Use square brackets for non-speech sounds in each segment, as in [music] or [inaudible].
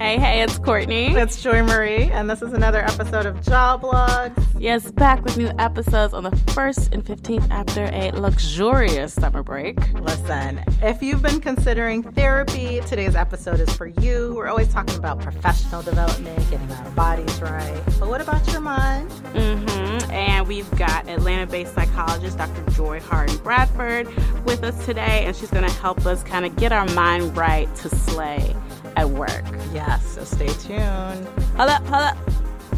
Hey, hey, it's Courtney. It's Joy Marie, and this is another episode of Job Logs. Yes, back with new episodes on the 1st and 15th after a luxurious summer break. Listen, if you've been considering therapy, today's episode is for you. We're always talking about professional development, getting our bodies right. But what about your mind? Mm-hmm. And we've got Atlanta-based psychologist Dr. Joy Harden Bradford with us today, and she's going to help us kind of get our mind right to slay at work. Yes, so stay tuned. Hold up, hold up.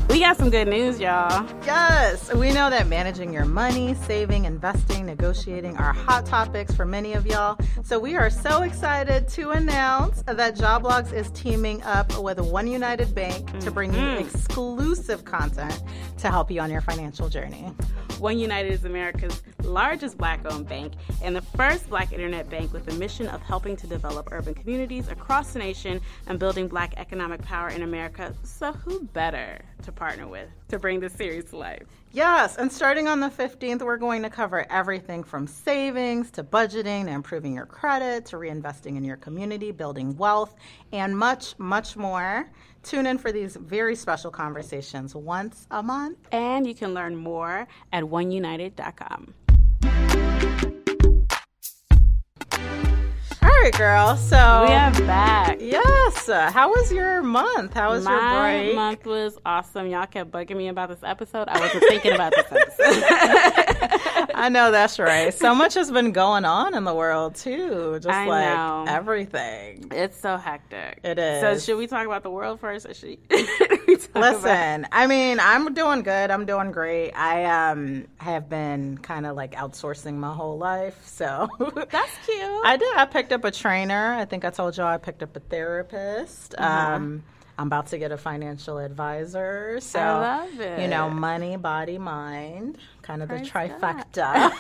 We got some good news, y'all. Yes, we know that managing your money, saving, investing, negotiating are hot topics for many of y'all. So we are so excited to announce that Joblogs is teaming up with One United Bank to bring you mm-hmm. exclusive content to help you on your financial journey. One United is America's largest black owned bank and the first black internet bank with the mission of helping to develop urban communities across the nation and building black economic power in America. So, who better to partner with to bring this series to life? Yes, and starting on the 15th, we're going to cover everything from savings to budgeting to improving your credit to reinvesting in your community, building wealth, and much, much more. Tune in for these very special conversations once a month. And you can learn more at oneunited.com. Right, girl. So We are back. yes. How was your month? How was your break? My month was awesome. Y'all kept bugging me about this episode. I wasn't thinking about this episode. [laughs] I know that's right. So much has been going on in the world too. Just I like know. everything. It's so hectic. It is. So should we talk about the world first, or should [laughs] [laughs] talk about- Listen, I mean, I'm doing good. I'm doing great. I um have been kind of like outsourcing my whole life, so [laughs] That's cute. I did. I picked up a trainer. I think I told y'all I picked up a therapist. Uh-huh. Um, I'm about to get a financial advisor. So I love it. You know, money, body, mind, kind of the trifecta.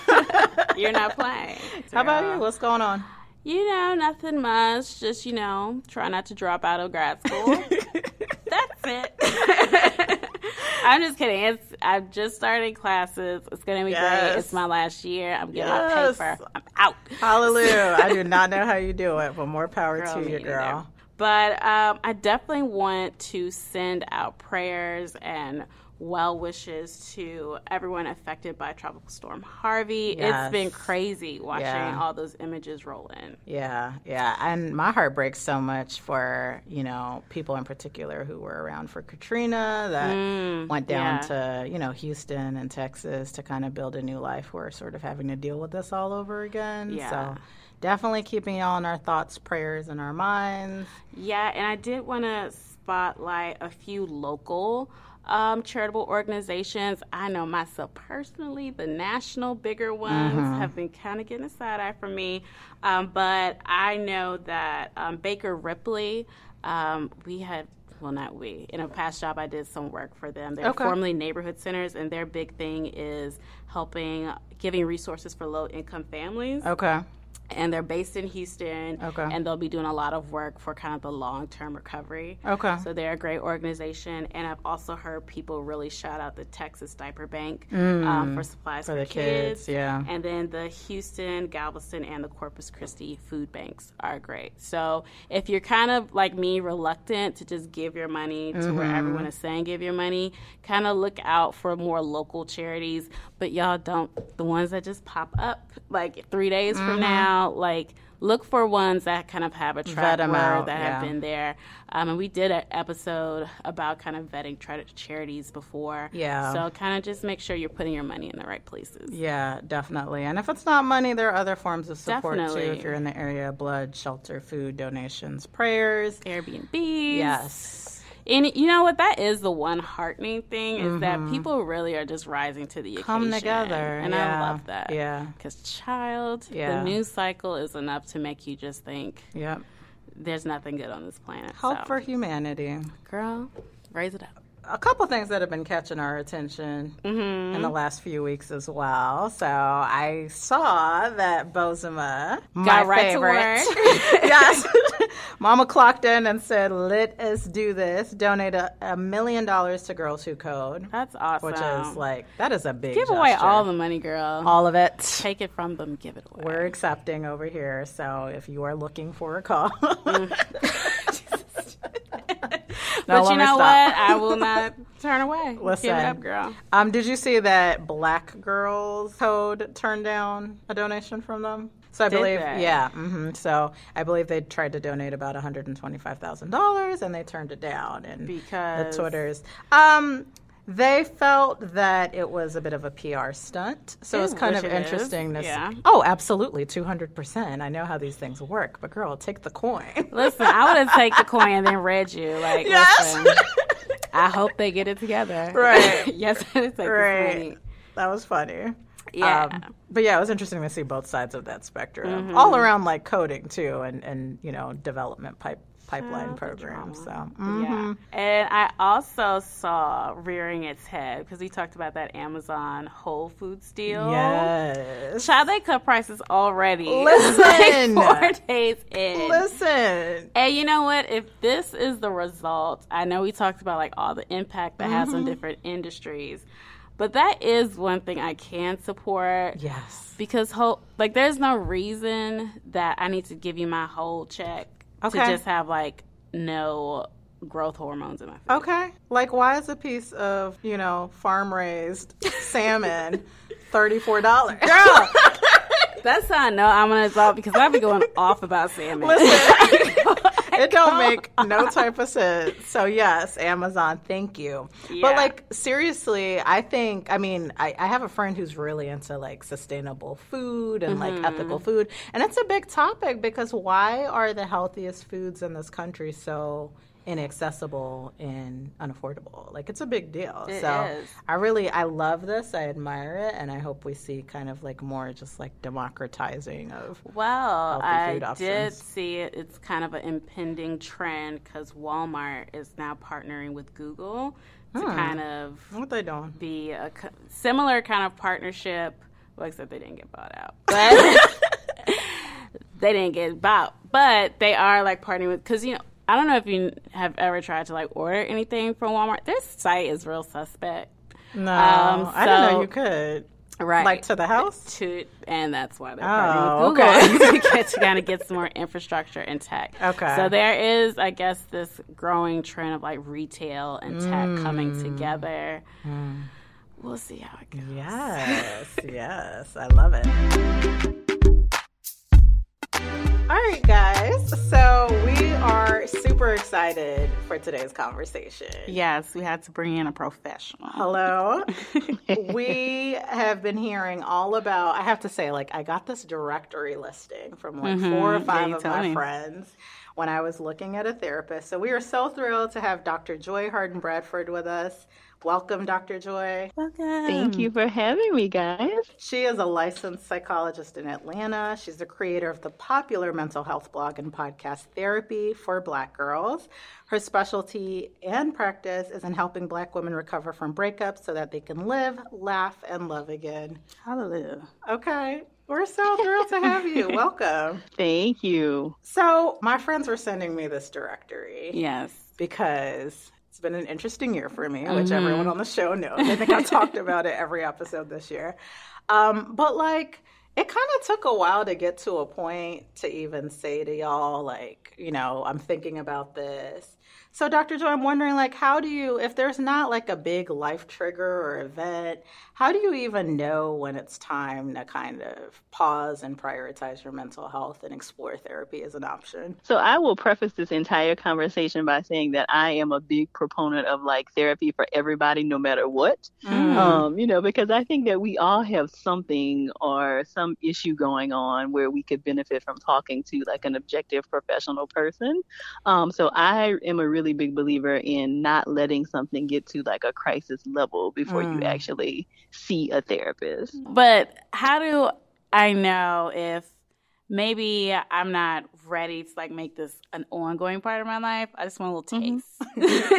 [laughs] You're not playing. How about you? What's going on? You know, nothing much. Just you know, try not to drop out of grad school. That's it. [laughs] I'm just kidding. It's I'm just starting classes. It's gonna be Yes. great. It's my last year. I'm getting Yes. my paper. I'm out. Hallelujah. I do not [laughs] know how you do it, but more power Girl, to you, girl. But um, I definitely want to send out prayers and well wishes to everyone affected by Tropical Storm Harvey. Yes. It's been crazy watching Yeah. all those images roll in. Yeah, yeah. And my heart breaks so much for, you know, people in particular who were around for Katrina that went down Mm, yeah. to, you know, Houston and Texas to kind of build a new life. We're sort of having to deal with this all over again. Yeah. So definitely keeping y'all in our thoughts, prayers, and our minds. Yeah, and I did want to spotlight a few local um, charitable organizations. I know myself personally, the national bigger ones have been kind of getting a side eye from me, um, but I know that um, Baker Ripley, um, we had. Well, not we. In a past job, I did some work for them. They're Okay. formerly neighborhood centers, and their big thing is helping, giving resources for low income families Okay. And they're based in Houston. Okay. And they'll be doing a lot of work for kind of the long term recovery. Okay. So they're a great organization. And I've also heard people really shout out the Texas Diaper Bank um, for supplies for, Mm. the kids, yeah. And then the Houston, Galveston, and the Corpus Christi food banks are great. So if you're kind of like me, reluctant to just give your money to Mm-hmm. where everyone is saying give your money, kind of look out for more local charities. But y'all don't, the ones that just pop up like three days from Mm-hmm. Now, like look for ones that kind of have a track record that yeah. have been there. Um, and we did an episode about kind of vetting tra- charities before. Yeah. So kind of just make sure you're putting your money in the right places. Yeah, definitely. And if it's not money, there are other forms of support too. If you're in the area, blood, shelter, food, donations, prayers. Airbnb. Yes. And you know what? That is the one heartening thing is that people really are just rising to the Mm-hmm. Come together, and yeah, I love that. yeah. because child, Yeah. the news cycle is enough to make you just think Yep. there's nothing good on this planet. Hope so, for humanity. girl, raise it up. A couple things that have been catching our attention in the mm-hmm. last few weeks as well. So I saw that Bozoma, my right favorite, [laughs] [laughs] yes, [laughs] Mama clocked in and said, "Let us do this. Donate a, a million dollars to Girls Who Code." That's awesome. Which is like that is a big give away all the money, girl. all of it. Take it from them, give it away. We're accepting over here. So if you are looking for a call. Mm. Now but you know stop. what? I will [laughs] not turn away. Listen. Give it up, girl. Um, did you see that Black Girls Code turned down a donation from them? So I Did believe, they? yeah. hmm So I believe they tried to donate about one hundred and twenty-five thousand dollars, and they turned it down. And Because? the Twitters, um, they felt that it was a bit of a PR stunt. So it's Ooh, kind of it interesting to see. yeah. Oh, absolutely, two hundred percent. I know how these things work, but girl, take the coin. [laughs] Listen, I would have taken the coin and then read you. Like, Yes. listen, I hope they get it together. [laughs] [laughs] Right. yes, I would take right. That was funny. Yeah. Um, but yeah, it was interesting to see both sides of that spectrum, all around like coding too, and and you know development pipe pipeline program. So mhm. Yeah. And I also saw rearing its head because we talked about that Amazon Whole Foods deal. yes, Child, they cut prices already. [laughs] Listen. like four days in. listen, And you know what? If this is the result, I know we talked about like all the impact that has Mm-hmm. on different industries, but that is one thing I can support. yes, Because whole, like, there's no reason that I need to give you my whole check Okay. to just have like no growth hormones in my food. okay. Like, why is a piece of you know farm raised salmon thirty four dollars? [laughs] Girl, that's how I know I'm an adult because I've been going off about salmon. [laughs] it don't make no type of sense. So yes, Amazon, thank you. But like seriously, I think I mean I, I have a friend who's really into like sustainable food and like ethical Mm-hmm. food, and it's a big topic because why are the healthiest foods in this country so inaccessible and unaffordable? Like it's a big deal. It so is. I really I love this. I admire it, and I hope we see kind of like more just like democratizing of Well, Healthy I food did options. see it. It's kind of an impending trend because Walmart is now partnering with Google to Hmm. kind of what they doing. be a co- similar kind of partnership. Well, except they didn't get bought out, [laughs] but [laughs] they didn't get bought. But they are like partnering with because you know I don't know if you have ever tried to like order anything from Walmart. This site is real suspect. No, Um, I didn't know you could. Right. Like to the house? to and that's why they're Oh, partnering with Google [laughs] okay. [laughs] to, get, to kind of get some more infrastructure and tech. Okay. So there is, I guess, this growing trend of like retail and tech Mm. coming together. We'll see how it goes. Yes, [laughs] yes, I love it. All right, guys. So we excited for today's conversation. Yes, we had to bring in a professional. Hello. [laughs] we have been hearing all about, I have to say, like, I got this directory listing from like mm-hmm. four or five you of my me. friends when I was looking at a therapist. So we are so thrilled to have Dr. Joy Harden Bradford with us. Welcome, Dr. Joy. Welcome. Thank you for having me, guys. She is a licensed psychologist in Atlanta. She's the creator of the popular mental health blog and podcast Therapy for Black Girls. Her specialty and practice is in helping Black women recover from breakups so that they can live, laugh, and love again. Hallelujah. Okay. We're so thrilled to have you. [laughs] Welcome. Thank you. So, my friends were sending me this directory Yes. because it's been an interesting year for me, which everyone on the show knows. I think I talked about it every episode this year. Um, but like, it kind of took a while to get to a point to even say to y'all, like, you know, I'm thinking about this. So, Dr. Joy, I'm wondering, like, how do you, if there's not like a big life trigger or event, how do you even know when it's time to kind of pause and prioritize your mental health and explore therapy as an option? So, I will preface this entire conversation by saying that I am a big proponent of like therapy for everybody, no matter what. Um, you know, because I think that we all have something or some issue going on where we could benefit from talking to like an objective professional person. Um, so, I am a really big believer in not letting something get to like a crisis level before mm. you actually see a therapist. But how do I know if maybe I'm not ready to like make this an ongoing part of my life. I just want a little mm-hmm. taste.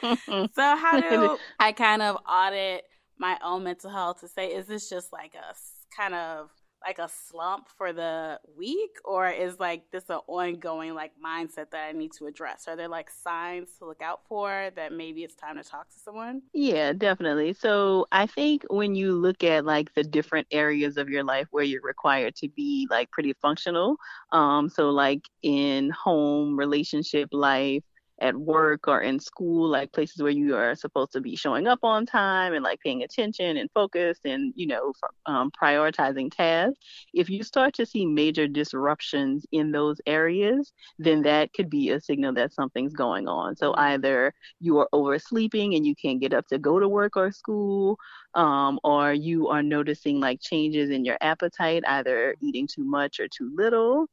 Mm-hmm. [laughs] so, so, how [laughs] do I kind of audit my own mental health to say, is this just like a kind of like a slump for the week or is like this an ongoing like mindset that I need to address? Are there like signs to look out for that maybe it's time to talk to someone? Yeah, definitely. So I think when you look at like the different areas of your life where you're required to be like pretty functional, um, so like in home, relationship life, at work or in school, like places where you are supposed to be showing up on time and like paying attention and focused and, you know, um, prioritizing tasks. If you start to see major disruptions in those areas, then that could be a signal that something's going on. So either you are oversleeping and you can't get up to go to work or school, um, or you are noticing like changes in your appetite, either eating too much or too little.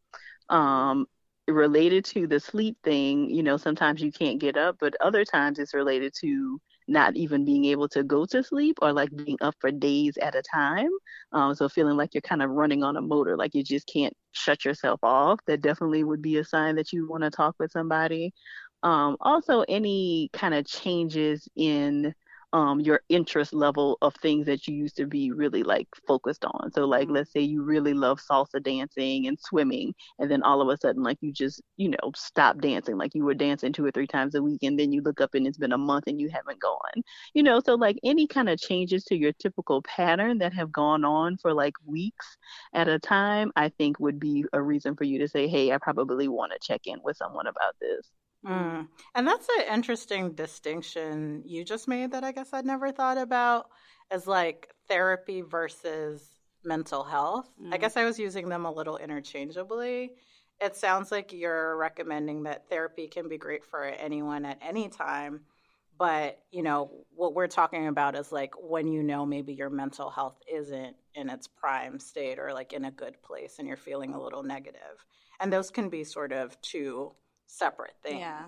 Um, related to the sleep thing, you know, sometimes you can't get up, but other times it's related to not even being able to go to sleep or like being up for days at a time. Um, so feeling like you're kind of running on a motor, like you just can't shut yourself off. That definitely would be a sign that you want to talk with somebody. Um, also, any kind of changes in um, your interest level of things that you used to be really like focused on. So like mm-hmm. let's say you really love salsa dancing and swimming and then all of a sudden like you just, you know, stop dancing. Like you were dancing two or three times a week and then you look up and it's been a month and you haven't gone. You know, so like any kind of changes to your typical pattern that have gone on for like weeks at a time, I think would be a reason for you to say, "Hey, I probably want to check in with someone about this." Mm. And that's an interesting distinction you just made that I guess I'd never thought about as like therapy versus mental health. Mm. I guess I was using them a little interchangeably. It sounds like you're recommending that therapy can be great for anyone at any time. But, you know, what we're talking about is like when you know maybe your mental health isn't in its prime state or like in a good place and you're feeling a little negative. And those can be sort of two separate things. Yeah.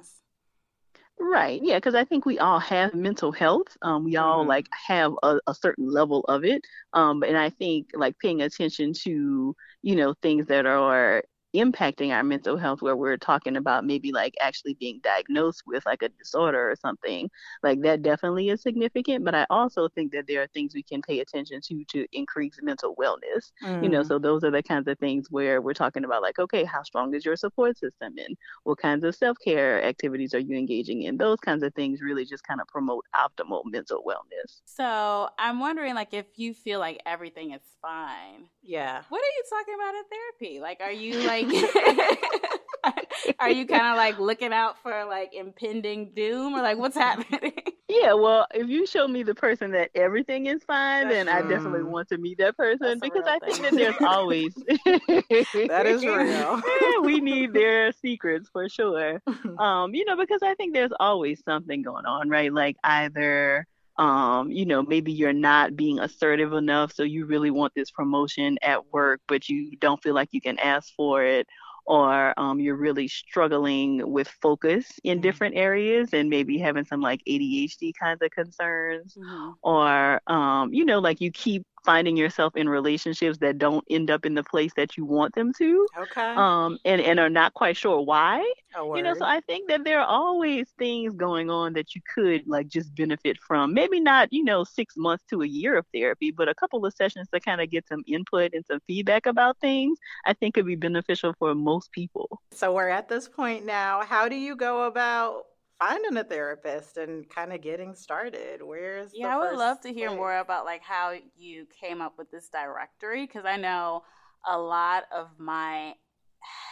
Right. Yeah. Because I think we all have mental health. Um, we all mm-hmm. like have a, a, certain level of it. Um, and I think like paying attention to, you know, things that are impacting our mental health where we're talking about maybe like actually being diagnosed with like a disorder or something like that definitely is significant but i also think that there are things we can pay attention to to increase mental wellness mm. you know mm. so those are the kinds of things where we're talking about like okay how strong is your support system and what kinds of self-care activities are you engaging in those kinds of things really just kind of promote optimal mental wellness so i'm wondering like if you feel like everything is fine yeah what are you talking about in therapy like are you like [laughs] Are you kind of like looking out for like impending doom or like what's happening? [laughs] Yeah, well, if you show me the person that everything is fine, That's then true. I definitely want to meet that person That's because I think that there's always [laughs] that is real. we need their secrets for sure. Um, you know, because I think there's always something going on, right? Like either um, you know, maybe you're not being assertive enough, so you really want this promotion at work, but you don't feel like you can ask for it, or um, you're really struggling with focus in mm-hmm. different areas and maybe having some like ADHD kinds of concerns, mm-hmm. or, um, you know, like you keep finding yourself in relationships that don't end up in the place that you want them to. Okay. Um, and, and are not quite sure why. You know, so I think that there are always things going on that you could like just benefit from. Maybe not, you know, six months to a year of therapy, but a couple of sessions to kind of get some input and some feedback about things, I think could be beneficial for most people. So we're at this point now. How do you go about finding a therapist and kind of getting started where's yeah i would love to hear place? more about like how you came up with this directory because i know a lot of my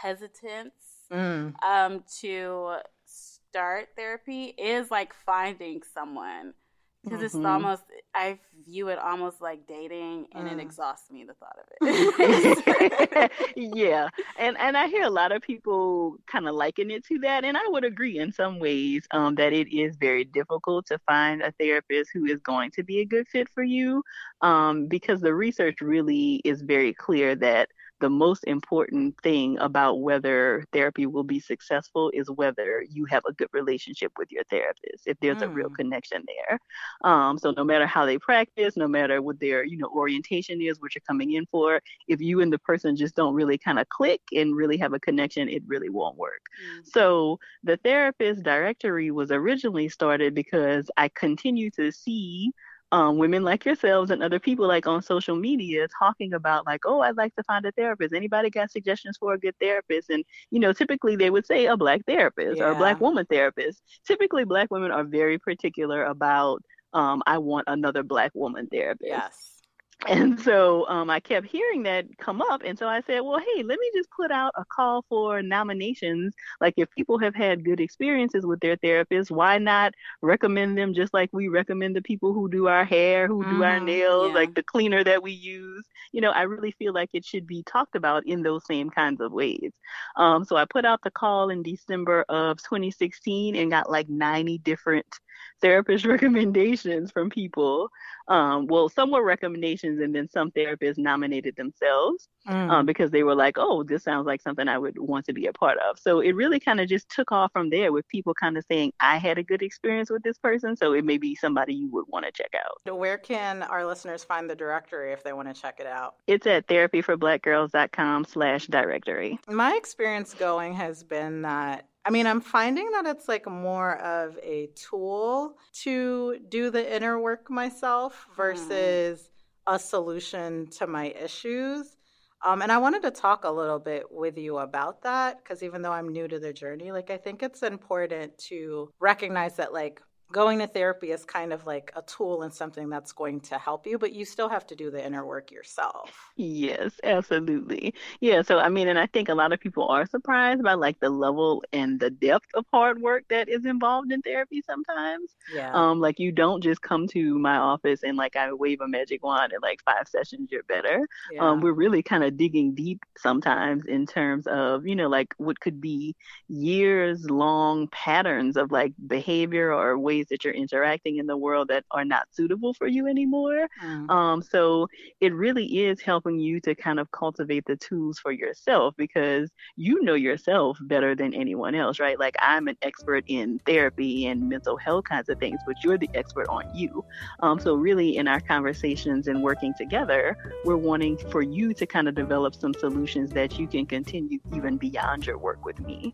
hesitance mm. um, to start therapy is like finding someone because mm-hmm. it's almost I view it almost like dating, and mm. it exhausts me the thought of it. [laughs] [laughs] yeah, and and I hear a lot of people kind of liken it to that, and I would agree in some ways um, that it is very difficult to find a therapist who is going to be a good fit for you, um, because the research really is very clear that the most important thing about whether therapy will be successful is whether you have a good relationship with your therapist, if there's mm. a real mm. connection there. Um, so no matter how they practice, no matter what their, you know, orientation is, what you're coming in for, if you and the person just don't really kind of click and really have a connection, it really won't work. Mm. So the therapist directory was originally started because I continue to see um, women like yourselves and other people like on social media talking about like, oh, I'd like to find a therapist. Anybody got suggestions for a good therapist? And you know, typically they would say a black therapist yeah. or a black woman therapist. Typically, black women are very particular about um, I want another black woman therapist. Yes and so um, I kept hearing that come up. And so I said, well, hey, let me just put out a call for nominations. Like, if people have had good experiences with their therapists, why not recommend them just like we recommend the people who do our hair, who mm, do our mm-hmm. nails, yeah. like the cleaner that we use? You know, I really feel like it should be talked about in those same kinds of ways. Um, so I put out the call in December of 2016 and got like 90 different therapist [laughs] recommendations from people. Um, well, some were recommendations, and then some therapists nominated themselves um, mm. um, because they were like, "Oh, this sounds like something I would want to be a part of." So it really kind of just took off from there, with people kind of saying, "I had a good experience with this person, so it may be somebody you would want to check out." Where can our listeners find the directory if they want to check it out? It's at therapyforblackgirls.com/directory. My experience going has been that I mean, I'm finding that it's like more of a tool to do the inner work myself hmm. versus mm. A solution to my issues. Um, and I wanted to talk a little bit with you about that because even though I'm new to the journey, like I think it's important to recognize that like going to therapy is kind of like a tool and something that's going to help you, but you still have to do the inner work yourself. Yes, absolutely. Yeah, so I mean, and I think a lot of people are surprised by like the level and the depth of hard work that is involved in therapy sometimes. Yeah. Um, like you don't just come to my office and like I wave a magic wand and like five sessions you're better. Yeah. Um, we're really kind of digging deep sometimes in terms of, you know, like what could be years long patterns of like behavior or ways ways that you're interacting in the world that are not suitable for you anymore. Mm. Um, so it really is helping you to kind of cultivate the tools for yourself because you know yourself better than anyone else, right? Like I'm an expert in therapy and mental health kinds of things, but you're the expert on you. Um, so really in our conversations and working together, we're wanting for you to kind of develop some solutions that you can continue even beyond your work with me.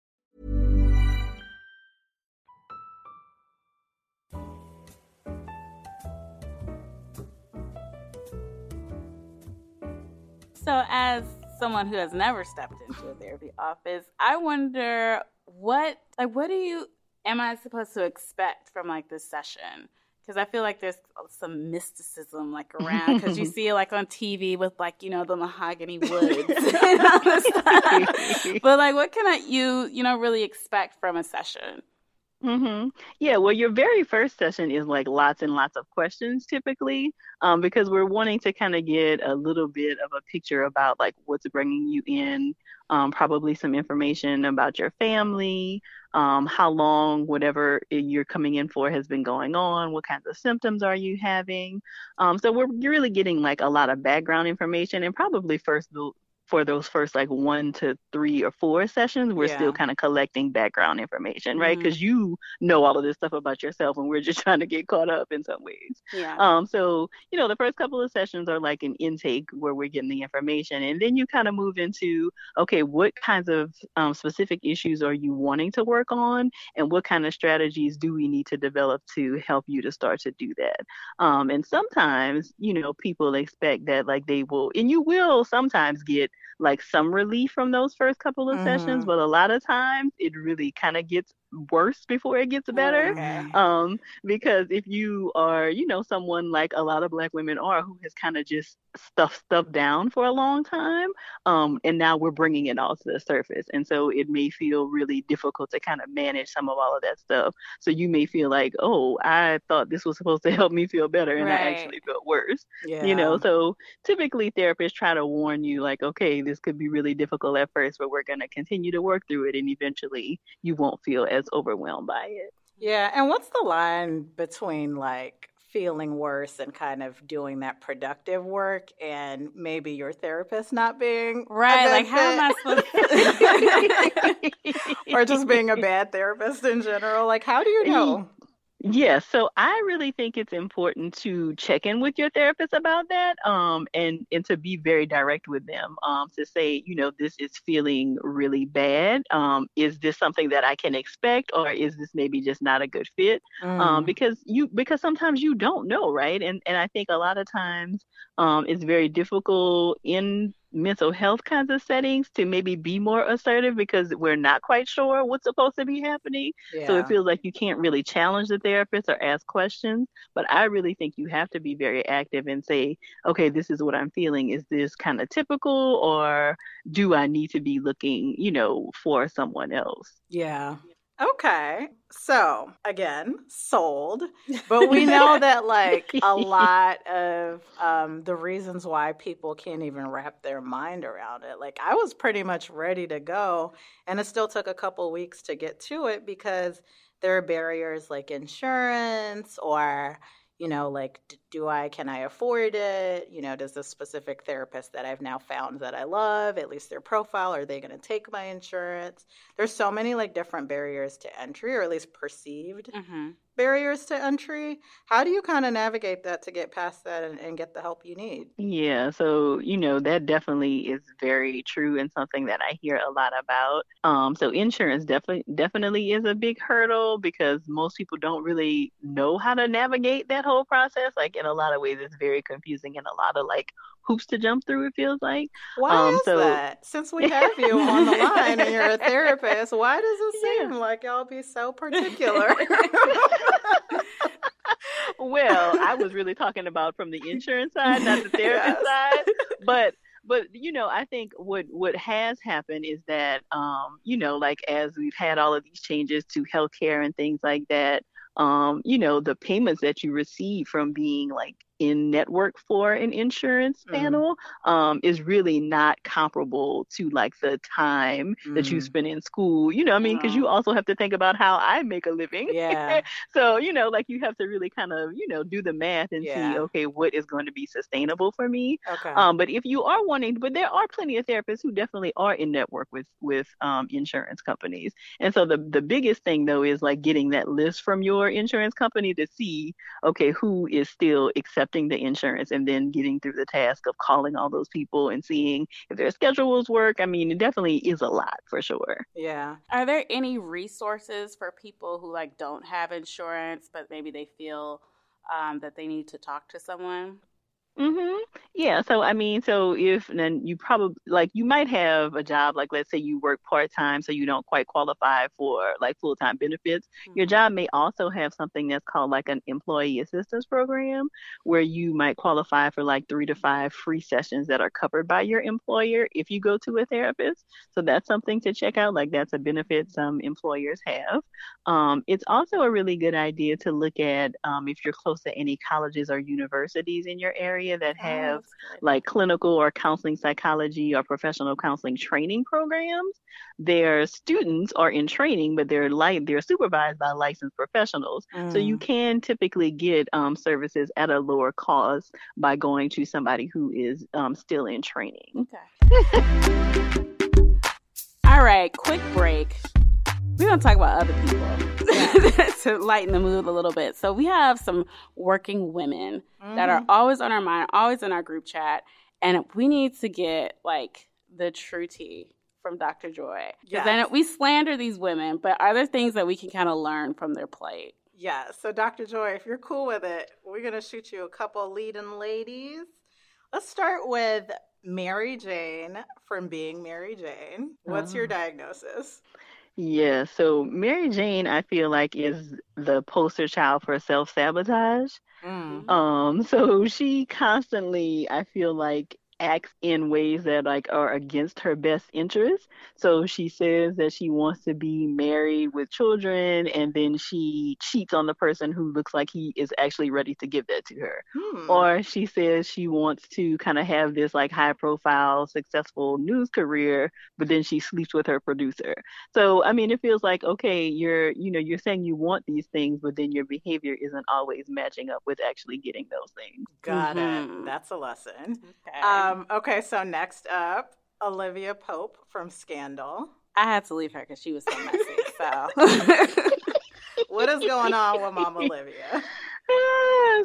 So, as someone who has never stepped into a therapy office, I wonder what, like, what do you, am I supposed to expect from like this session? Because I feel like there's some mysticism like around because you [laughs] see it like on TV with like you know the mahogany woods [laughs] and all this stuff. [laughs] but like, what can I you you know really expect from a session? Mm-hmm. Yeah, well, your very first session is like lots and lots of questions typically, um, because we're wanting to kind of get a little bit of a picture about like what's bringing you in, um, probably some information about your family, um, how long whatever you're coming in for has been going on, what kinds of symptoms are you having. Um, so we're really getting like a lot of background information, and probably first for those first like one to three or four sessions, we're yeah. still kind of collecting background information, right? Because mm-hmm. you know all of this stuff about yourself, and we're just [laughs] trying to get caught up in some ways. Yeah. Um. So you know, the first couple of sessions are like an intake where we're getting the information, and then you kind of move into okay, what kinds of um, specific issues are you wanting to work on, and what kind of strategies do we need to develop to help you to start to do that? Um. And sometimes you know people expect that like they will, and you will sometimes get like some relief from those first couple of mm-hmm. sessions, but a lot of times it really kind of gets worse before it gets better. Okay. Um, because if you are, you know, someone like a lot of black women are who has kind of just stuffed stuff down for a long time, um, and now we're bringing it all to the surface, and so it may feel really difficult to kind of manage some of all of that stuff. So you may feel like, oh, I thought this was supposed to [laughs] help me feel better, and I actually felt worse Yeah. you know so typically therapists try to warn you like okay this could be really difficult at first but we're going to continue to work through it and eventually you won't feel as overwhelmed by it Yeah, and what's the line between like feeling worse and kind of doing that productive work and maybe your therapist not being Right. Like, how am I fit? supposed [laughs] [laughs] or just being a bad therapist in general? Like, how do you know? Yes, so I really think it's important to check in with your therapist about that, um, and and to be very direct with them, um, to say, you know, this is feeling really bad. Um, is this something that I can expect, or is this maybe just not a good fit? Um, Mm. because you because sometimes you don't know, right? And and I think a lot of times, um, it's very difficult in mental health kinds of settings to maybe be more assertive because we're not quite sure what's supposed to be happening. So it feels like you can't really challenge the therapist or ask questions. But I really think you have to be very active and say, okay, this is what I'm feeling. Is this kind of typical or do I need to be looking, you know, for someone else? Yeah. Okay. So, again, sold. [laughs] But we know that, like, a [laughs] lot of um, the reasons why people can't even wrap their mind around it. Like, I was pretty much ready to go, and it still took a couple weeks to get to it because there are barriers like insurance or you know like d- do i can i afford it you know does this specific therapist that i've now found that i love at least their profile are they going to take my insurance there's so many like different barriers to entry or at least perceived hmm barriers to entry how do you kind of navigate that to get past that and, and get the help you need Yeah, so you know that definitely is very true and something that I hear a lot about. Um, so insurance definitely definitely is a big hurdle because most people don't really know how to navigate that whole process. Like in a lot of ways, it's very confusing and a lot of like hoops to jump through. It feels like. why Um, is so- that since we [laughs] have you on the line and you're a therapist why does it Yeah. seem like y'all be so [laughs] particular well, I was really talking about from the insurance side, not the [laughs] therapist Yes. side. But but you know, I think what what has happened is that um, you know, like as we've had all of these changes to healthcare and things like that, um, you know, the payments that you receive from being like in network for an insurance Mhm. panel um, is really not comparable to like the time that you Mhm. spend in school. You know, what I mean, because you also have to think about how I make a living. yeah [laughs] So, you know, like you have to really kind of, you know, do the math and Yeah. see, okay, what is going to be sustainable for me. okay Um, but if you are wanting, but there are plenty of therapists who definitely are in network with with um, insurance companies. And so the the biggest thing though is like getting that list from your insurance company to see, okay, who is still accepting the insurance, and then getting through the task of calling all those people and seeing if their schedules work. I mean, it definitely is a lot for sure. yeah Are there any resources for people who like don't have insurance, but maybe they feel um, that they need to talk to someone? Hmm Yeah. So I mean, so if then you probably like you might have a job like let's say you work part time, so you don't quite qualify for like full time benefits. Your Mhm. job may also have something that's called like an employee assistance program, where you might qualify for like three to five free sessions that are covered by your employer if you go to a therapist. So that's something to check out. Like that's a benefit some employers have. Um, it's also a really good idea to look at um, if you're close to any colleges or universities in your area that Oh, have good. like clinical or counseling psychology or professional counseling training programs. Their students are in training, but they're like they're supervised by licensed professionals. So you Mm. can typically get um, services at a lower cost by going to somebody who is um, still in training. Okay. [laughs] All right, quick break. We're going to talk about other people [laughs] to lighten the mood a little bit. So, we have some working women that are Mhm. always on our mind, always in our group chat, and we need to get like the true tea from Dr. Joy. Because I know Yes. we slander these women, but are there things that we can kind of learn from their plight? Yeah, so Dr. Joy, if you're cool with it, we're going to shoot you a couple leading ladies. Let's start with Mary Jane from Being Mary Jane. What's your Oh. diagnosis? Yeah, so Mary Jane, I feel like, is the poster child for self sabotage. Mm. Um, so she constantly, I feel like, acts in ways that like are against her best interest. So she says that she wants to be married with children and then she cheats on the person who looks like he is actually ready to give that to her. Hmm. Or she says she wants to kind of have this like high profile successful news career, but then she sleeps with her producer. So I mean it feels like okay, you're you know, you're saying you want these things, but then your behavior isn't always matching up with actually getting those things. Got mm-hmm. it. That's a lesson. Okay. Um, um, okay, so next up, Olivia Pope from Scandal. I had to leave her because she was so messy. so, [laughs] what is going on with Mom Olivia?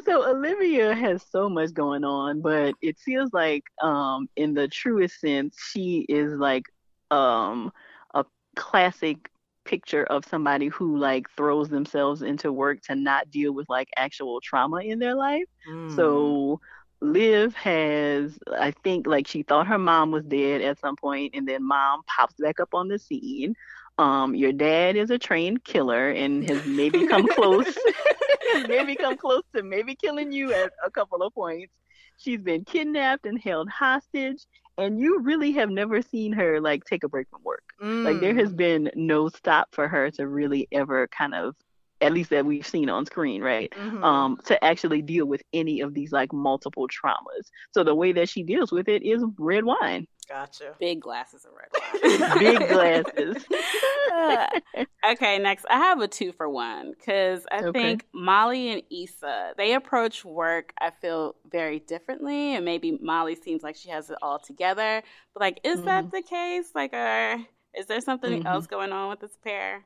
so Olivia has so much going on, but it feels like, um, in the truest sense, she is like um, a classic picture of somebody who like throws themselves into work to not deal with like actual trauma in their life. Mm. So Liv has, I think, like she thought her mom was dead at some point, and then mom pops back up on the scene. Um, your dad is a trained killer and has maybe come close, [laughs] maybe come close to maybe killing you at a couple of points. She's been kidnapped and held hostage, and you really have never seen her like take a break from work. Mm. Like there has mm. been no stop for her to really ever kind of at least that we've seen on screen, right? Mm-hmm. Um, to actually deal with any of these like multiple traumas. So the way that she deals with it is red wine. Gotcha. Big glasses of red [laughs] wine. Big glasses. uh, [laughs] okay, next I have a two for one because I okay. think Molly and Issa they approach work. I feel very differently, and maybe Molly seems like she has it all together. But like, is mm-hmm. that the case? Like, uh, is there something mm-hmm. else going on with this pair?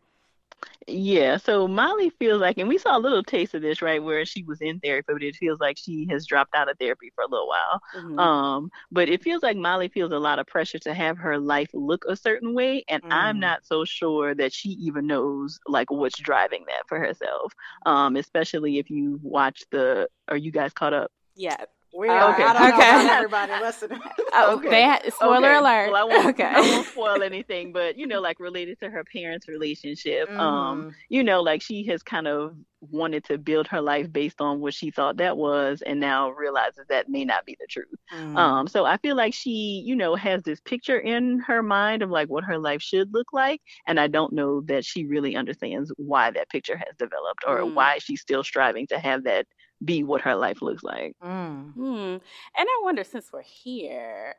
Yeah, so Molly feels like, and we saw a little taste of this, right, where she was in therapy, but it feels like she has dropped out of therapy for a little while. Mm-hmm. Um, but it feels like Molly feels a lot of pressure to have her life look a certain way, and mm. I'm not so sure that she even knows like what's driving that for herself. Um, especially if you watch the, are you guys caught up? Yeah, we are. Okay. I don't okay. everybody listening. [laughs] oh, okay. They, spoiler okay. alert. Well, I won't, okay. I won't spoil anything, but you know, like related to her parents' relationship. Mm. Um, you know, like she has kind of wanted to build her life based on what she thought that was, and now realizes that may not be the truth. Mm. Um, so I feel like she, you know, has this picture in her mind of like what her life should look like, and I don't know that she really understands why that picture has developed or mm. why she's still striving to have that be what her life looks like. Mm. Hmm. And I wonder, since we're here,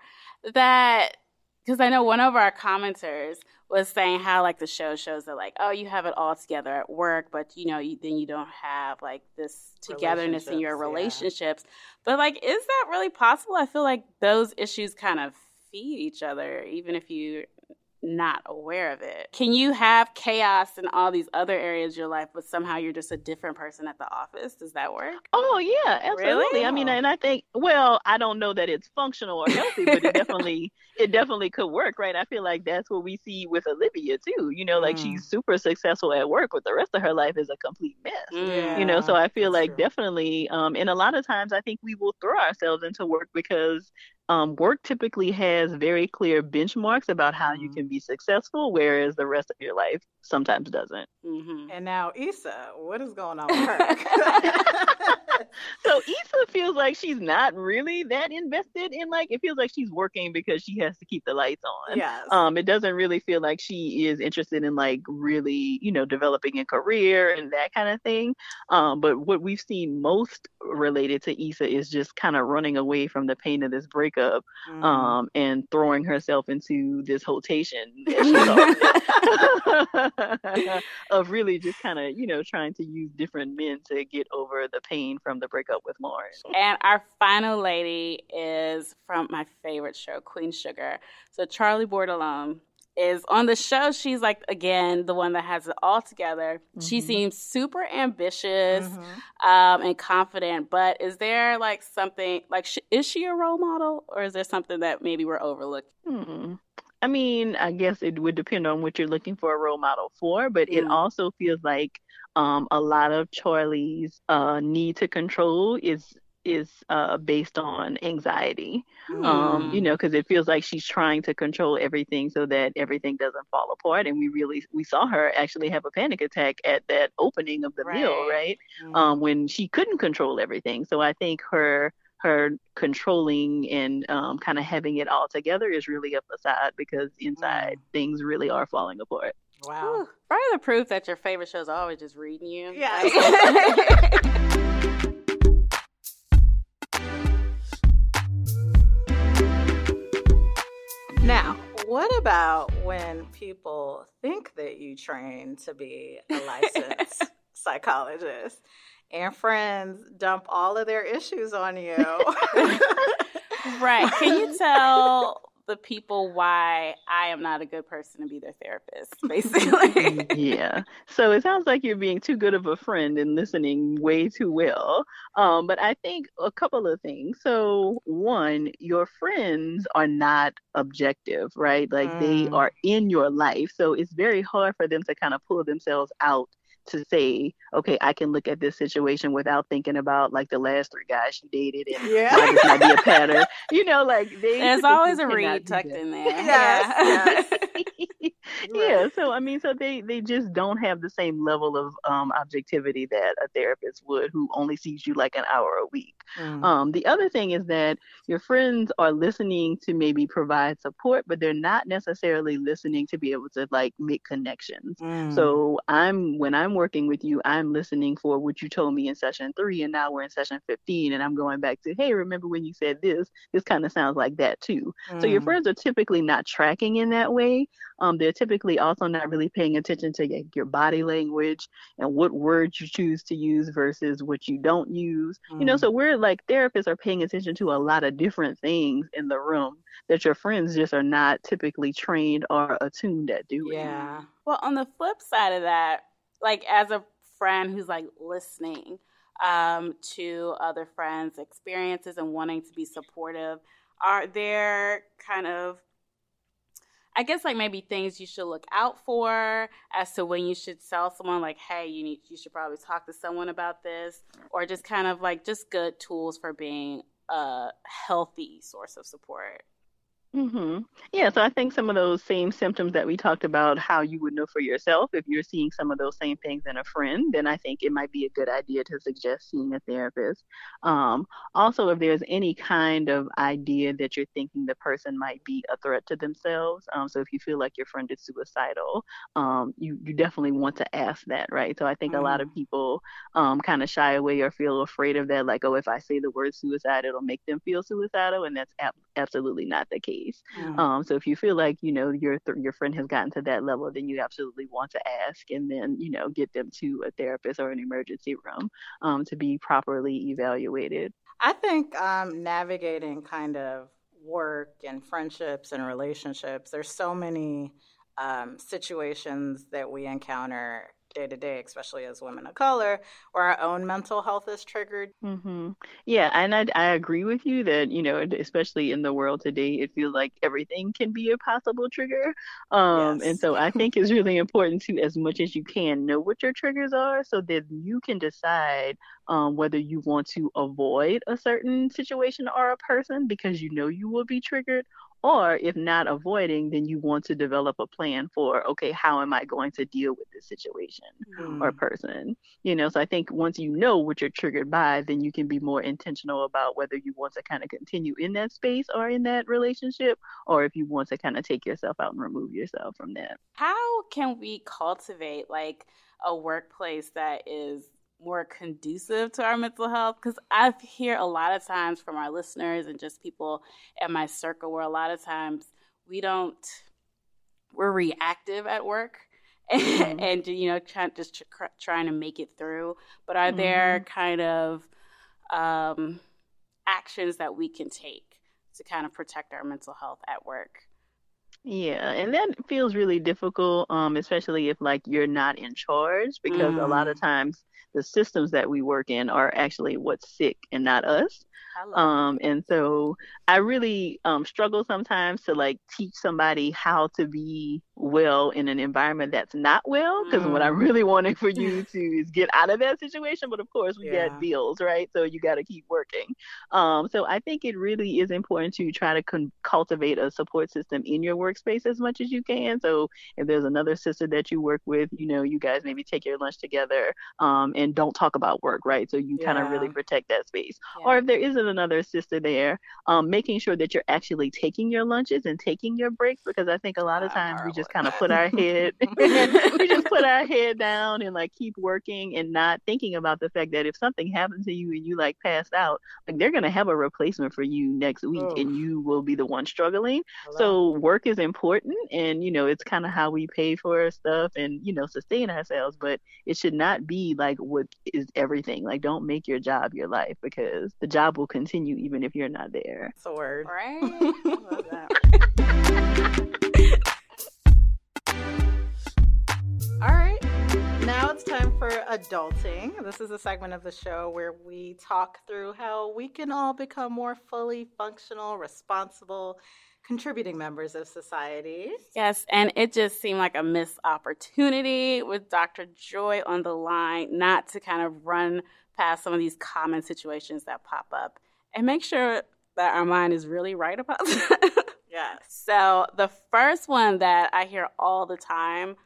that because I know one of our commenters was saying how like the show shows that like oh you have it all together at work, but you know you, then you don't have like this togetherness in your relationships. Yeah. But like, is that really possible? I feel like those issues kind of feed each other, even if you not aware of it. Can you have chaos in all these other areas of your life, but somehow you're just a different person at the office? Does that work? Oh yeah, absolutely. Really? I mean, and I think, well, I don't know that it's functional or healthy, but it [laughs] definitely, it definitely could work, right? I feel like that's what we see with Olivia too. You know, like mm. she's super successful at work, but the rest of her life is a complete mess. Yeah, you know, so I feel like true. definitely, um, and a lot of times I think we will throw ourselves into work because um, work typically has very clear benchmarks about how mm-hmm. you can be successful, whereas the rest of your life sometimes doesn't. Mm-hmm. And now, Issa, what is going on with her? [laughs] so Issa feels like she's not really that invested in like it feels like she's working because she has to keep the lights on. Yes. Um, it doesn't really feel like she is interested in like really, you know, developing a career and that kind of thing. Um, but what we've seen most related to Issa is just kind of running away from the pain of this breakup, mm. um, and throwing herself into this hotation [laughs] [laughs] of really just kind of, you know, trying to use different men to get over the pain from the breakup with Lawrence. And our final lady is from my favorite show, Queen Sugar. So Charley Bordelon is on the show. She's like again the one that has it all together. Mm-hmm. She seems super ambitious mm-hmm. um, and confident. But is there like something like sh- is she a role model, or is there something that maybe we're overlooking? Hmm. I mean, I guess it would depend on what you're looking for a role model for, but mm. it also feels like um, a lot of Charley's uh, need to control is is uh, based on anxiety. Mm. Um, you know, because it feels like she's trying to control everything so that everything doesn't fall apart. And we really we saw her actually have a panic attack at that opening of the Right. meal, right? Mm. Um, when she couldn't control everything. So I think her her controlling and um, kind of having it all together is really a facade because inside things really are falling apart. Wow. Whew. the proof that your favorite shows are always just reading you. Yeah. Like- [laughs] [laughs] what about when people think that you train to be a licensed [laughs] psychologist and friends dump all of their issues on you? [laughs] right. Can you [laughs] tell the people why I am not a good person to be their therapist, [laughs] basically? yeah. So it sounds like you're being too good of a friend and listening way too well. Um, but I think a couple of things. So one, your friends are not objective, right? Like they Mm. are in your life. So it's very hard for them to kind of pull themselves out to say, okay, I can look at this situation without thinking about like the last three guys she dated and Yeah. why this might be a pattern. [laughs] You know, like they There's always a typically read tucked that. in there. [laughs] Yes, [laughs] Yeah. yeah so i mean so they they just don't have the same level of um objectivity that a therapist would who only sees you like an hour a week Mm. um the other thing is that your friends are listening to maybe provide support but they're not necessarily listening to be able to like make connections Mm. so i'm when i'm working with you i'm listening for what you told me in session three and now we're in session 15 and i'm going back to hey remember when you said this this kind of sounds like that too so your Mm. friends are typically not tracking in that way. Um, they're typically also not really paying attention to your body language and what words you choose to use versus what you don't use. You know, Mm. so we're like therapists are paying attention to a lot of different things in the room that your friends just are not typically trained or attuned at doing. Yeah. Well, on the flip side of that, like as a friend who's like listening um, to other friends' experiences and wanting to be supportive, are there kind of, I guess, like maybe things you should look out for as to when you should tell someone, like, hey, you need, you should probably talk to someone about this, or just kind of like just good tools for being a healthy source of support. Hmm Yeah, so I think some of those same symptoms that we talked about, how you would know for yourself, if you're seeing some of those same things in a friend, then I think it might be a good idea to suggest seeing a therapist. Um, also, if there's any kind of idea that you're thinking the person might be a threat to themselves, um, so if you feel like your friend is suicidal, um, you you definitely want to ask that, right? So I think a lot of people um, kind of shy away or feel afraid of that, like, oh, if I say the word suicide, it'll make them feel suicidal, and that's ab- absolutely not the case. Mm. Um, so if you feel like you know your th- your friend has gotten to that level, then you absolutely want to ask, and then you know get them to a therapist or an emergency room um, to be properly evaluated. I think um, navigating kind of work and friendships and relationships, there's so many um, situations that we encounter day to day, especially as women of color, where our own mental health is triggered. hmm Yeah, and I, I agree with you that, you know, especially in the world today, it feels like everything can be a possible trigger. Um, and so I think it's really important to, as much as you can, know what your triggers are so that you can decide um, whether you want to avoid a certain situation or a person because you know you will be triggered. Or if not avoiding, then you want to develop a plan for, okay, how am I going to deal with this situation? or Mm. person. You know, so I think once you know what you're triggered by, then you can be more intentional about whether you want to kind of continue in that space or in that relationship, or if you want to kind of take yourself out and remove yourself from that. How can we cultivate like a workplace that is more conducive to our mental health? Because I hear a lot of times from our listeners and just people in my circle where a lot of times we don't, we're reactive at work. [laughs] Mhm. and you know, try, just tr- trying to make it through. But are there kind of um, actions that we can take to kind of protect our mental health at work? Yeah, and that feels really difficult, um, especially if like you're not in charge, because a lot of times the systems that we work in are actually what's sick and not us. Um, and so I really um, struggle sometimes to like teach somebody how to be well in an environment that's not well because mm. what i'm mm. really wanting for you [laughs] to is get out of that situation but of course we yeah. get bills right so you got to keep working um, so i think it really is important to try to con- cultivate a support system in your workspace as much as you can so if there's another sister that you work with you know you guys maybe take your lunch together um, and don't talk about work right so you yeah. kind of really protect that space yeah. or if there isn't another sister there um, making sure that you're actually taking your lunches and taking your breaks because i think a lot of times we just kind of put our [laughs] head [laughs] we just put our head down and like keep working and not thinking about the fact that if something happens to you and you like passed out like they're going to have a replacement for you next week oh. and you will be the one struggling. Hello. so work is important and you know it's kind of how we pay for stuff and you know sustain ourselves but it should not be like what is everything. Like don't make your job your life because the job will continue even if you're not there. That's a word. Right [laughs] All right. Now it's time for adulting. This is a segment of the show where we talk through how we can all become more fully functional, responsible, contributing members of society. Yes, and it just seemed like a missed opportunity with Dr. Joy on the line not to kind of run past some of these common situations that pop up and make sure that our mind is really right about [laughs] that. Yes. So, the first one that I hear all the time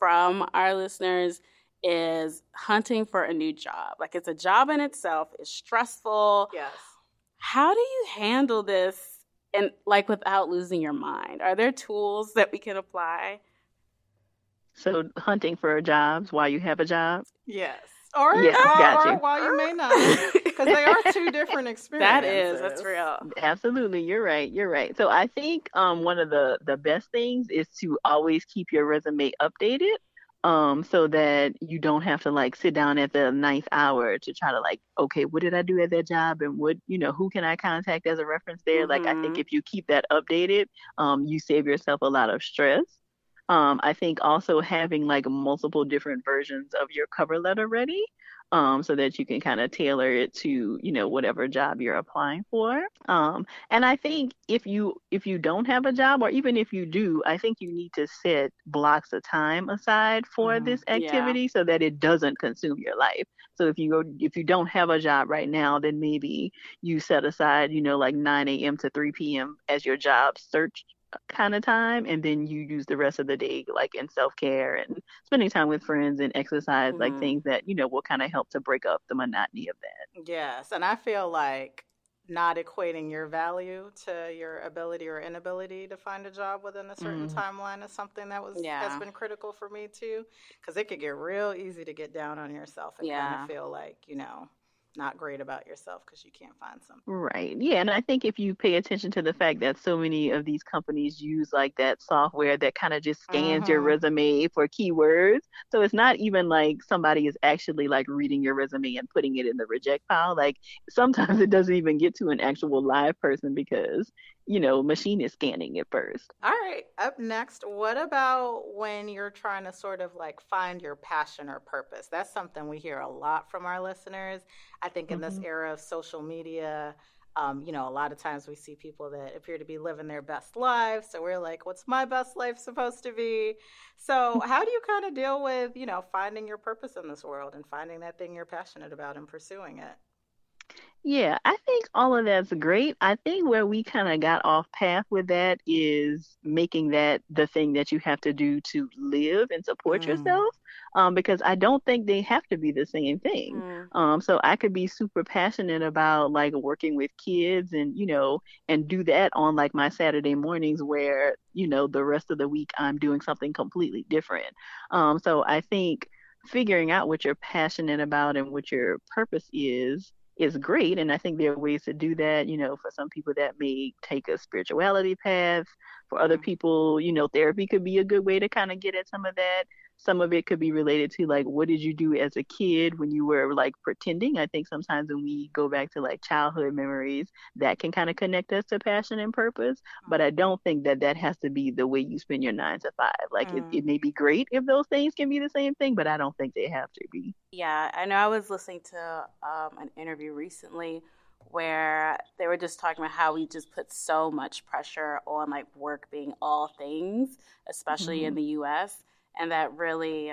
from our listeners is hunting for a new job. Like it's a job in itself, it's stressful. Yes. How do you handle this and like without losing your mind? Are there tools that we can apply? So hunting for jobs while you have a job? Yes. Or, yes, got or, while you may not, [laughs] because they are two different experiences. [laughs] That is, that's real. Absolutely, you're right. You're right. So I think um, one of the the best things is to always keep your resume updated um so that you don't have to like sit down at the ninth hour to try to like okay what did i do at that job and what you know who can i contact as a reference there mm-hmm. like i think mm-hmm. if you keep that updated um you save yourself a lot of stress um, I think also having like multiple different versions of your cover letter ready um, so that you can kind of tailor it to you know whatever job you're applying for. Um, and i think if you if you don't have a job or even if you do i think you need to set blocks of time aside for mm, this activity yeah. so that it doesn't consume your life. So if you go if you don't have a job right now then maybe you set aside you know like 9 a.m to 3 p.m as your job search kind of time and then you use the rest of the day like in self-care and spending time with friends and exercise mm-hmm. like things that you know will kind of help to break up the monotony of that yes and i feel like not equating your value to your ability or inability to find a job within a certain mm-hmm. timeline is something that was yeah. has been critical for me too because it could get real easy to get down on yourself and yeah. kind of feel like you know not great about yourself because you can't find something. Right. Yeah. And I think if you pay attention to the fact that so many of these companies use like that software that kind of just scans mm-hmm. your resume for keywords. So it's not even like somebody is actually like reading your resume and putting it in the reject pile. Like sometimes it doesn't even get to an actual live person because you know, machine is scanning it first. All right. Up next, what about when you're trying to sort of like find your passion or purpose? That's something we hear a lot from our listeners. I think in mm-hmm. this era of social media, um, you know, a lot of times we see people that appear to be living their best lives. So we're like, what's my best life supposed to be? So, [laughs] how do you kind of deal with, you know, finding your purpose in this world and finding that thing you're passionate about and pursuing it? Yeah, I think all of that's great. I think where we kind of got off path with that is making that the thing that you have to do to live and support mm. yourself. Um, because I don't think they have to be the same thing. Mm. Um, so I could be super passionate about like working with kids and, you know, and do that on like my Saturday mornings where, you know, the rest of the week I'm doing something completely different. Um, so I think figuring out what you're passionate about and what your purpose is is great. And I think there are ways to do that. You know, for some people that may take a spirituality path. For other mm-hmm. people, you know, therapy could be a good way to kind of get at some of that. Some of it could be related to like, what did you do as a kid when you were like pretending? I think sometimes when we go back to like childhood memories, that can kind of connect us to passion and purpose. But I don't think that that has to be the way you spend your nine to five. Like, mm. it, it may be great if those things can be the same thing, but I don't think they have to be. Yeah, I know I was listening to um, an interview recently where they were just talking about how we just put so much pressure on like work being all things, especially mm-hmm. in the US, and that really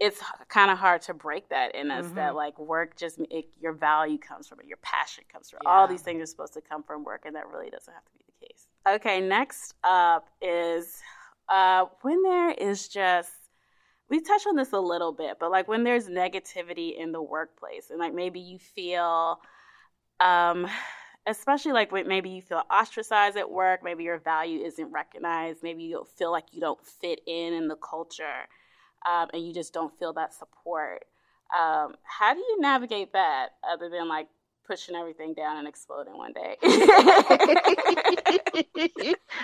it's kind of hard to break that in us mm-hmm. that like work just it, your value comes from it your passion comes from yeah. all these things are supposed to come from work and that really doesn't have to be the case okay next up is uh, when there is just we touched on this a little bit but like when there's negativity in the workplace and like maybe you feel um, especially like when maybe you feel ostracized at work, maybe your value isn't recognized, maybe you feel like you don't fit in in the culture, um, and you just don't feel that support. Um, how do you navigate that other than like pushing everything down and exploding one day. [laughs] [laughs]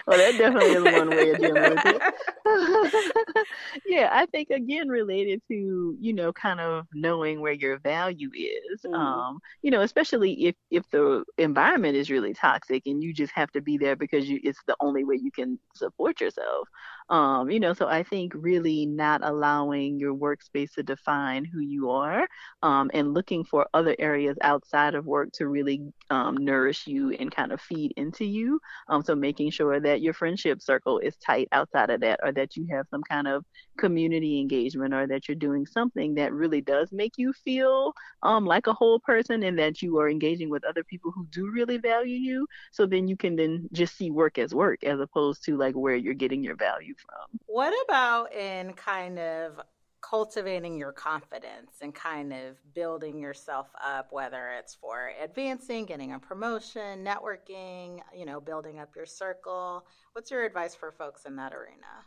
well, that definitely is one way of dealing with it. [laughs] yeah, I think again related to you know kind of knowing where your value is. Mm-hmm. Um, you know, especially if if the environment is really toxic and you just have to be there because you it's the only way you can support yourself. Um, you know, so I think really not allowing your workspace to define who you are um, and looking for other areas outside of work to really um, nourish you and kind of feed into you. Um, so making sure that your friendship circle is tight outside of that or that you have some kind of community engagement or that you're doing something that really does make you feel um, like a whole person and that you are engaging with other people who do really value you. So then you can then just see work as work as opposed to like where you're getting your value from. What about in kind of cultivating your confidence and kind of building yourself up, whether it's for advancing, getting a promotion, networking, you know, building up your circle? What's your advice for folks in that arena?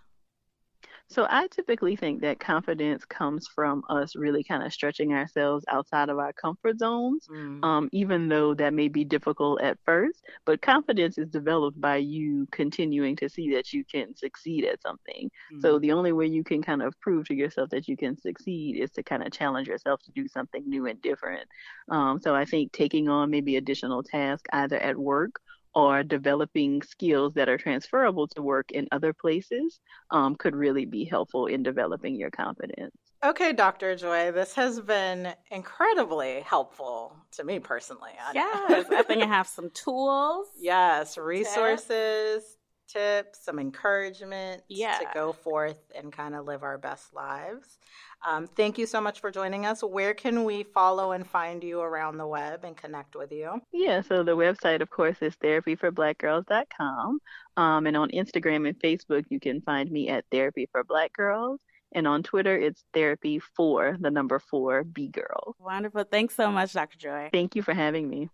So I typically think that confidence comes from us really kind of stretching ourselves outside of our comfort zones, mm. um, even though that may be difficult at first. But confidence is developed by you continuing to see that you can succeed at something. Mm. So the only way you can kind of prove to yourself that you can succeed is to kind of challenge yourself to do something new and different. Um, so I think taking on maybe additional tasks either at work or developing skills that are transferable to work in other places um, could really be helpful in developing your confidence. Okay, Dr. Joy, this has been incredibly helpful to me personally. Yes, I think I have some tools. [laughs] Yes, resources, tips, tips some encouragement yeah. to go forth and kind of live our best lives. Um, thank you so much for joining us. Where can we follow and find you around the web and connect with you? Yeah, so the website, of course, is therapyforblackgirls.com. Um, and on Instagram and Facebook, you can find me at Therapy for Black Girls. And on Twitter, it's therapy for the number four B girl. Wonderful. Thanks so much, Dr. Joy. Thank you for having me.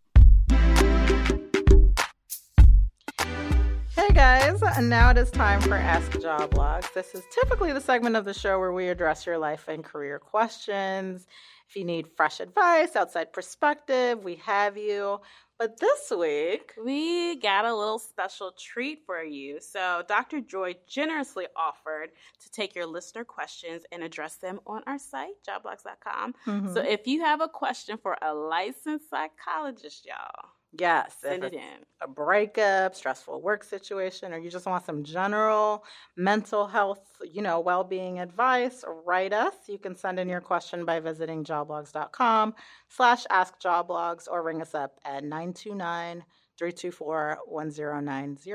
Hey guys, and now it is time for Ask Job Logs. This is typically the segment of the show where we address your life and career questions. If you need fresh advice, outside perspective, we have you. But this week, we got a little special treat for you. So, Dr. Joy generously offered to take your listener questions and address them on our site, joblogs.com. Mm-hmm. So, if you have a question for a licensed psychologist, y'all, Yes. Send it in. A breakup, stressful work situation, or you just want some general mental health, you know, well being advice, write us. You can send in your question by visiting joblogs.com slash ask joblogs or ring us up at 929 324 1090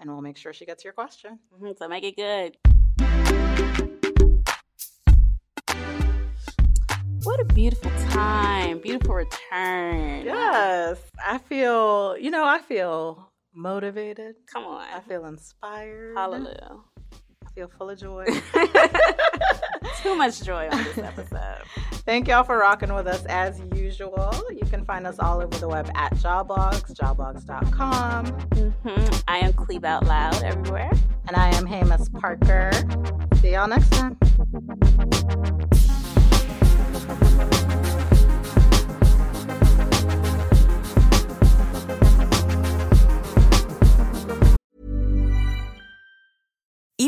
and we'll make sure she gets your question. Mm-hmm, so make it good. Beautiful time, beautiful return. Yes, I feel, you know, I feel motivated. Come on. I feel inspired. Hallelujah. I feel full of joy. [laughs] Too much joy on this episode. Thank y'all for rocking with us as usual. You can find us all over the web at Joblogs, joblogs.com. Mm-hmm. I am Cleve Out Loud everywhere. And I am Hamus Parker. See y'all next time.